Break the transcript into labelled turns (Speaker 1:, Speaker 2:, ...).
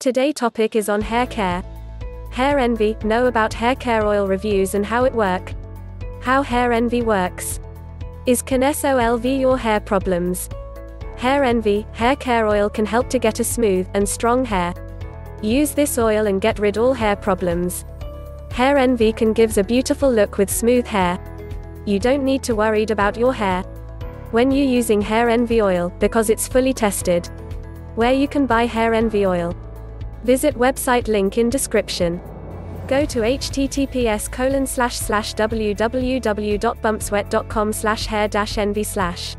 Speaker 1: Today topic is on hair care. Hair envy, know about hair care oil reviews and how it work. How hair envy works. Is can SOLV your hair problems? Hair envy, hair care oil can help to get a smooth and strong hair. Use this oil and get rid all hair problems. Hair envy can gives a beautiful look with smooth hair. You don't need to worried about your hair. When you using hair envy oil because it's fully tested. Where you can buy hair envy oil. Visit website link in description. Go to https colon slash slash www.bumpsweat.com slash hair envy slash.